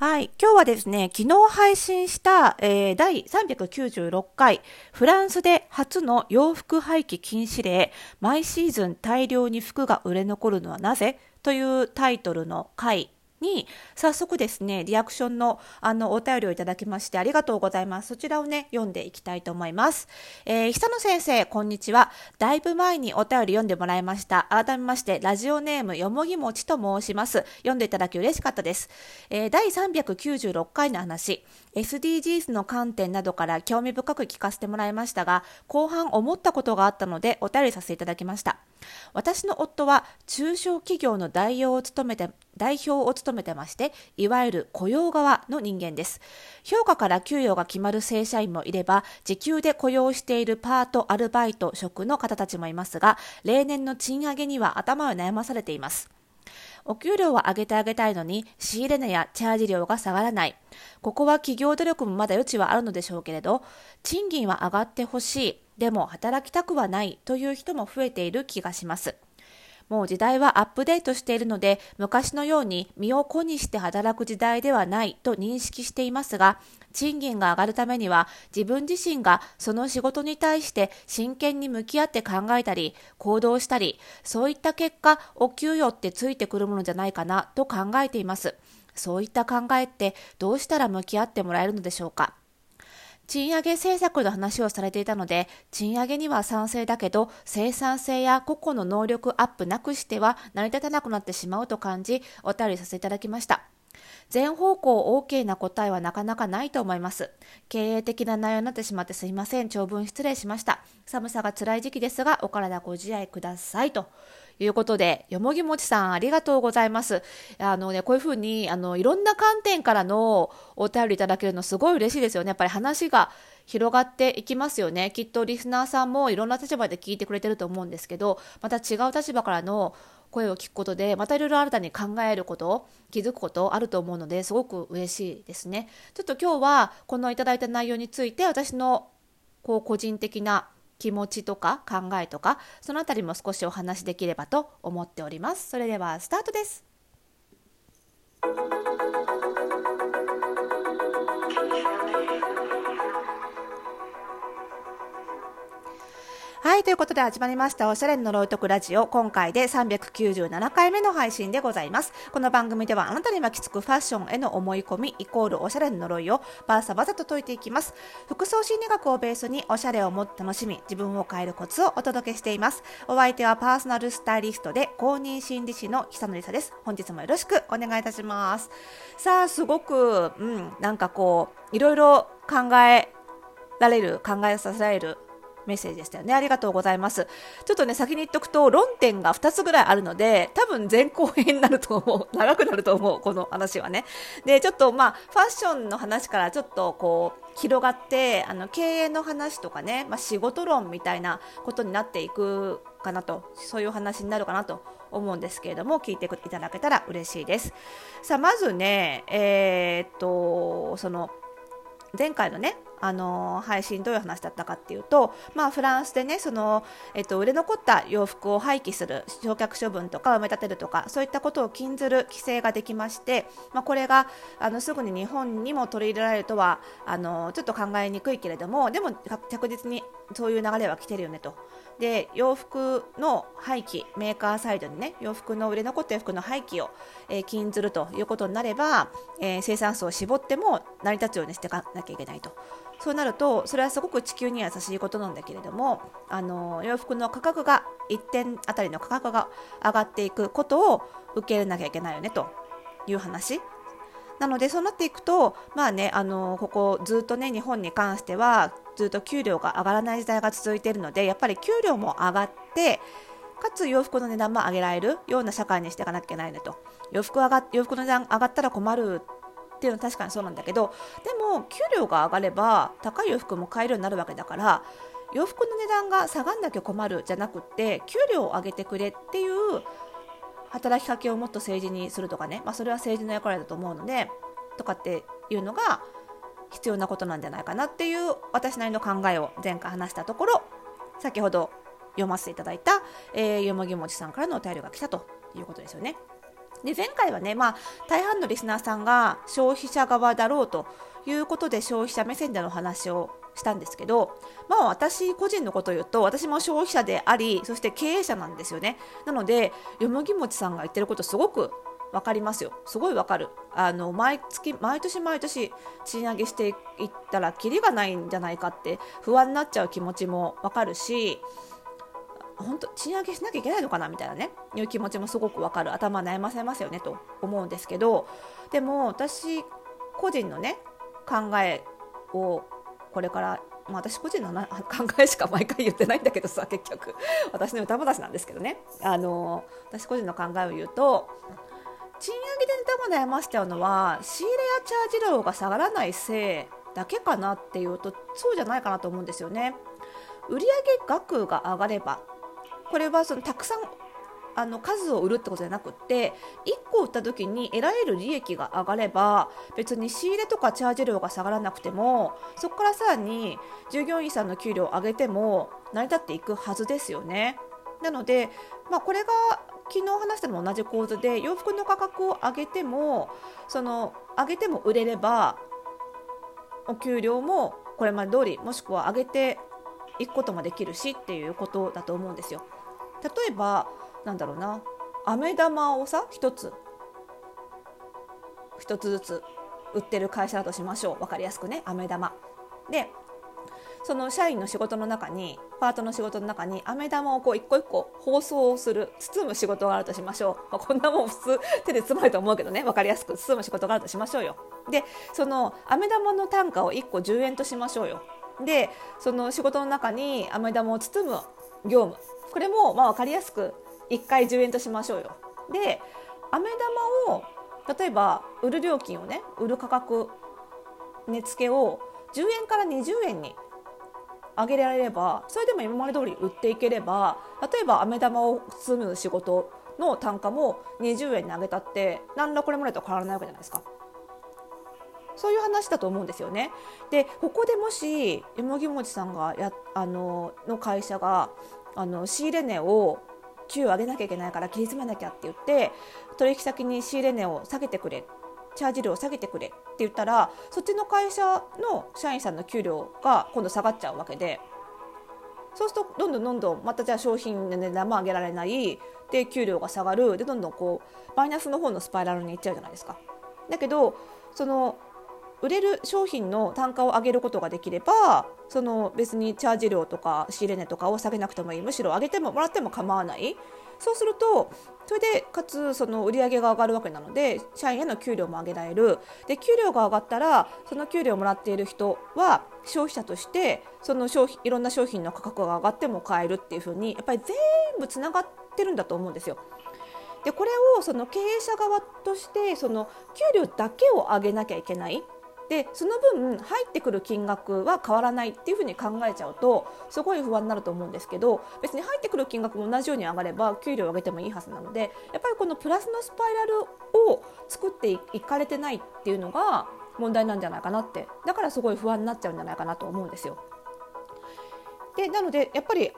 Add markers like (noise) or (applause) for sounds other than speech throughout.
はい。今日はですね、昨日配信した、えー、第396回、フランスで初の洋服廃棄禁止令、毎シーズン大量に服が売れ残るのはなぜ？というタイトルの回に早速ですねリアクションのあのお便りをいただきましてありがとうございます。そちらをね読んでいきたいと思います、えー、久野先生こんにちは。だいぶ前にお便り読んでもらいました。改めましてラジオネームよもぎもちと申します。読んでいただき嬉しかったです、えー、第396回の話。SDGs の観点などから興味深く聞かせてもらいましたが後半思ったことがあったのでお便りさせていただきました。私の夫は中小企業の代表を務めて代表を務めてましていわゆる雇用側の人間です。評価から給与が決まる正社員もいれば時給で雇用しているパートアルバイト職の方たちもいますが例年の賃上げには頭を悩まされています。お給料は上げてあげたいのに仕入れ値やチャージ料が下がらない。ここは企業努力もまだ余地はあるのでしょうけれど賃金は上がってほしい。でも働きたくはないという人も増えている気がします。もう時代はアップデートしているので、昔のように身を粉にして働く時代ではないと認識していますが、賃金が上がるためには自分自身がその仕事に対して真剣に向き合って考えたり、行動したり、そういった結果、お給与ってついてくるものじゃないかなと考えています。そういった考えってどうしたら向き合ってもらえるのでしょうか？賃上げ政策の話をされていたので、賃上げには賛成だけど、生産性や個々の能力アップなくしては成り立たなくなってしまうと感じ、お便りさせていただきました。全方向 OK な答えはなかなかないと思います。経営的な内容になってしまってすいません。長文失礼しました。寒さが辛い時期ですが、お体ご自愛ください。ということで、よもぎもちさんありがとうございます。あのね、こういうふうに、あの、いろんな観点からのお便りいただけるのすごい嬉しいですよね。やっぱり話が広がっていきますよね。きっとリスナーさんもいろんな立場で聞いてくれてると思うんですけど、また違う立場からの声を聞くことで、またいろいろ新たに考えること、気づくことあると思うので、すごく嬉しいですね。ちょっと今日はこのいただいた内容について、私のこう個人的な気持ちとか考えとかそのあたりも少しお話しできればと思っておりますそれではスタートですい、ということで始まりました、おしゃれの呪いとくラジオ。今回で397回目の配信でございます。この番組ではあなたに巻きつくファッションへの思い込み、イコールおしゃれの呪いをバーサバサと解いていきます。服装心理学をベースにおしゃれをもっと楽しみ、自分を変えるコツをお届けしています。お相手はパーソナルスタイリストで公認心理師の久野里沙です。本日もよろしくお願いいたします。さあ、すごく、うん、なんかこう、いろいろ考えられる、考えさせられるメッセージでしたよね。ありがとうございます。ちょっとね、先に言っとくと、論点が2つぐらいあるので、多分前後編になると思う。長くなると思う、この話はね。で、ちょっとまあ、ファッションの話からちょっとこう、広がって、あの、経営の話とかね、まあ、仕事論みたいなことになっていくかなと、そういう話になるかなと思うんですけれども、聞いていただけたら嬉しいです。さあ、まずね、えー、っと、その、前回のね、あの配信どういう話だったかっていうと、まあ、フランスでねその、えっと、売れ残った洋服を廃棄する焼却処分とか埋め立てるとかそういったことを禁ずる規制ができまして、まあ、これがあのすぐに日本にも取り入れられるとはあのちょっと考えにくいけれどもでも着実にそういう流れは来てるよねと。で洋服の廃棄メーカーサイドにね洋服の売れ残った洋服の廃棄を、えー、禁ずるということになれば、えー、生産数を絞っても成り立つようにしていかなきゃいけないと。そうなるとそれはすごく地球には優しいことなんだけれどもあの洋服の価格が1点あたりの価格が上がっていくことを受け入れなきゃいけないよねと。いう話。なのでそうなっていくとまあねあのここずっとね日本に関してはずっと給料が上がらない時代が続いているのでやっぱり給料も上がってかつ洋服の値段も上げられるような社会にしていかなきゃいけないねと。洋服上が洋服の値段上がったら困るっていうのは確かにそうなんだけどでも給料が上がれば高い洋服も買えるようになるわけだから洋服の値段が下がんなきゃ困るじゃなくて給料を上げてくれっていう働きかけをもっと政治にするとかね、まあ、それは政治の役割だと思うのでとかっていうのが必要なことなんじゃないかなっていう私なりの考えを前回話したところ先ほど読ませていただいた、えー、よもぎもちさんからのお便りが来たということですよね。で前回はね、まあ、大半のリスナーさんが消費者側だろうということで消費者目線での話をしたんですけど、まあ、私個人のことを言うと私も消費者でありそして経営者なんですよねなのでよもぎもちさんが言ってることすごく分かりますよ。すごい分かる。あの毎月毎年毎年賃上げしていったらキリがないんじゃないかって不安になっちゃう気持ちも分かるし本当賃上げしなきゃいけないのかなみたいなねいう気持ちもすごく分かる。頭悩ませますよねと思うんですけどでも私個人のね考えをこれからまあ、私個人の (laughs) 考えしか毎回言ってないんだけどさ結局。私の歌話なんですけどね。あの私個人の考えを言うと賃上げで頭悩ましちゃうのは仕入れやチャージ料が下がらないせいだけかなっていうとそうじゃないかなと思うんですよね売上額が上がればこれはそのたくさんあの数を売るってことじゃなくって1個売った時に得られる利益が上がれば別に仕入れとかチャージ料が下がらなくてもそこからさらに従業員さんの給料を上げても成り立っていくはずですよね。なので、まあ、これが昨日話したのも同じ構図で洋服の価格を上げてもその上げても売れればお給料もこれまで通りもしくは上げていくこともできるしっていうことだと思うんですよ。例えばなんだろうな飴玉をさ1つ1つずつ売ってる会社だとしましょう分かりやすくね飴玉でその社員の仕事の中にパートの仕事の中に飴玉をこう一個一個包装する包む仕事があるとしましょう、まあ、こんなもん普通手で包まれると思うけどね。分かりやすく包む仕事があるとしましょうよ。でその飴玉の単価を1個10円としましょうよ。でその仕事の中に飴玉を包む業務。これもまあ分かりやすく1回10円としましょうよ。で飴玉を例えば売る料金をね売る価格値付けを10円から20円に上げられればそれでも今まで通り売っていければ例えば飴玉を包む仕事の単価も20円に上げたって何らこれまでと変わらないわけじゃないですか。そういう話だと思うんですよね。でここでもしよもぎもちさんがやあのの会社があの仕入れ値を給上げなきゃいけないから切り詰めなきゃって言って取引先に仕入れ値を下げてくれチャージ料を下げてくれって言ったらそっちの会社の社員さんの給料が今度下がっちゃうわけでそうするとどんどんどんどんまたじゃあ商品の値段も上げられないで給料が下がるでどんどんこうマイナスの方のスパイラルにいっちゃうじゃないですか。だけどその売れる商品の単価を上げることができればその別にチャージ料とか仕入れ値とかを下げなくてもいい。むしろ上げてももらっても構わない。そうするとそれでかつその売り上げが上がるわけなので社員への給料も上げられる。で給料が上がったらその給料をもらっている人は消費者としてその商品いろんな商品の価格が上がっても買えるっていうふうにやっぱり全部つながってるんだと思うんですよ。でこれをその経営者側としてその給料だけを上げなきゃいけない。でその分入ってくる金額は変わらないっていうふうに考えちゃうとすごい不安になると思うんですけど別に入ってくる金額も同じように上がれば給料を上げてもいいはずなのでやっぱりこのプラスのスパイラルを作っていかれてないっていうのが問題なんじゃないかなってだからすごい不安になっちゃうんじゃないかなと思うんですよ。でなのでやっぱり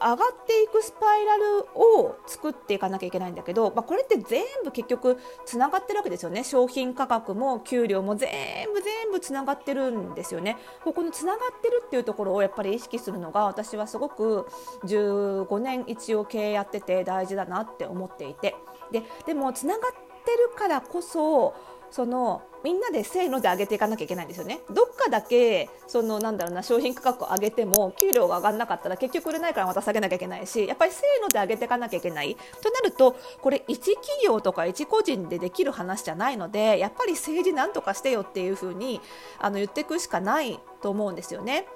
上がっていくスパイラルを作っていかなきゃいけないんだけど、まあ、これって全部結局つながってるわけですよね。商品価格も給料も全部全部つながってるんですよね。ここのつながってるっていうところをやっぱり意識するのが私はすごく15年一応経営やってて大事だなって思っていて。ででもつながってるからこそそのみんなでせーので上げていかなきゃいけないんですよね。どっかだけそのなんだろうな商品価格を上げても給料が上がらなかったら結局売れないからまた下げなきゃいけないしやっぱりせーので上げていかなきゃいけないとなるとこれ一企業とか一個人でできる話じゃないのでやっぱり政治なんとかしてよっていうふうにあの言っていくしかないと思うんですよね。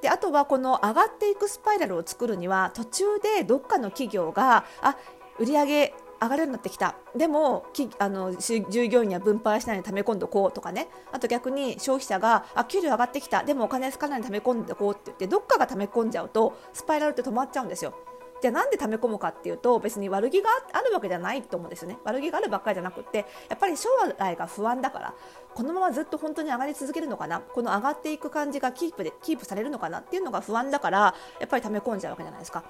であとはこの上がっていくスパイラルを作るには途中でどっかの企業があ売上上がるようになってきた。でもきあの従業員には分配しないで溜め込んでおこうとかね。あと逆に消費者があ給料上がってきた。でもお金少ないで溜め込んでおこうって言ってどっかが溜め込んじゃうとスパイラルって止まっちゃうんですよ。じゃあなんで溜め込むかっていうと別に悪気があるわけじゃないと思うんですよね。悪気があるばっかりじゃなくってやっぱり将来が不安だからこのままずっと本当に上がり続けるのかな。この上がっていく感じがキープでキープされるのかなっていうのが不安だからやっぱり溜め込んじゃうわけじゃないですか。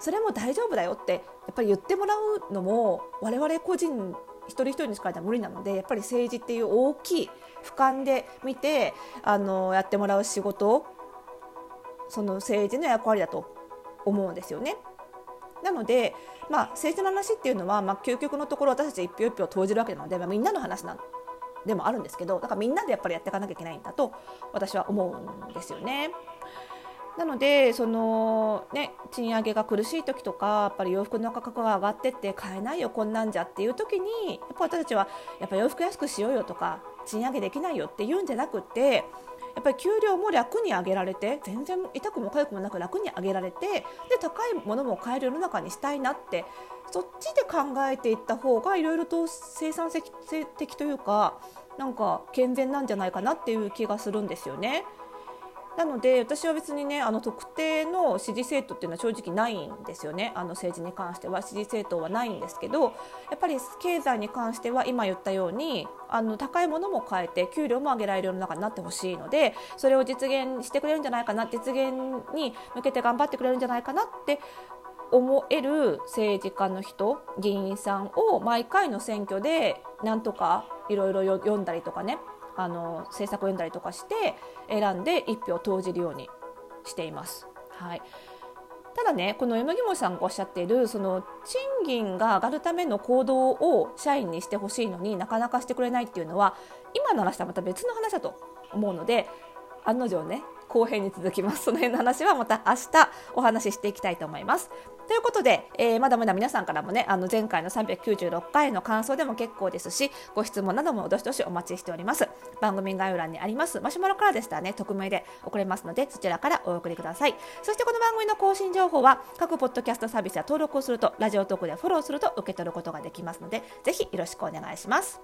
それも大丈夫だよってやっぱり言ってもらうのも我々個人一人一人にしか無理なのでやっぱり政治っていう大きい俯瞰で見てあのやってもらう仕事その政治の役割だと思うんですよね。なので、まあ、政治の話っていうのは、まあ、究極のところ私たち一票一票投じるわけなので、まあ、みんなの話なんでもあるんですけどだからみんなでやっぱりやっていかなきゃいけないんだと私は思うんですよね。なのでその、ね、賃上げが苦しい時とかやっぱり洋服の価格が上がってって買えないよこんなんじゃっていう時にやっぱ私たちはやっぱ洋服安くしようよとか賃上げできないよって言うんじゃなくてやっぱり給料も楽に上げられて全然痛くも痒くもなく楽に上げられてで高いものも買える世の中にしたいなってそっちで考えていった方がいろいろと生産性的というかなんか健全なんじゃないかなっていう気がするんですよね。なので私は別にねあの特定の支持政党っていうのは正直ないんですよね。あの政治に関しては。支持政党はないんですけどやっぱり経済に関しては今言ったようにあの高いものも変えて給料も上げられる世の中になってほしいのでそれを実現してくれるんじゃないかな実現に向けて頑張ってくれるんじゃないかなって思える政治家の人議員さんを毎回の選挙でなんとかいろいろ読んだりとかねあの政策を読んだりとかして選んで1票投じるようにしています。はいただねこの山木さんがおっしゃっているその賃金が上がるための行動を社員にしてほしいのになかなかしてくれないっていうのは今の話とはまた別の話だと思うので案の定ね後編に続きます。その辺の話はまた明日お話ししていきたいと思います。ということで、えー、まだまだ皆さんからもね、あの前回の396回の感想でも結構ですし、ご質問などもどしどしお待ちしております。番組概要欄にありますマシュマロからでしたらね、匿名で送れますので、そちらからお送りください。そしてこの番組の更新情報は、各ポッドキャストサービスや登録をすると、ラジオトークでフォローすると受け取ることができますので、ぜひよろしくお願いします。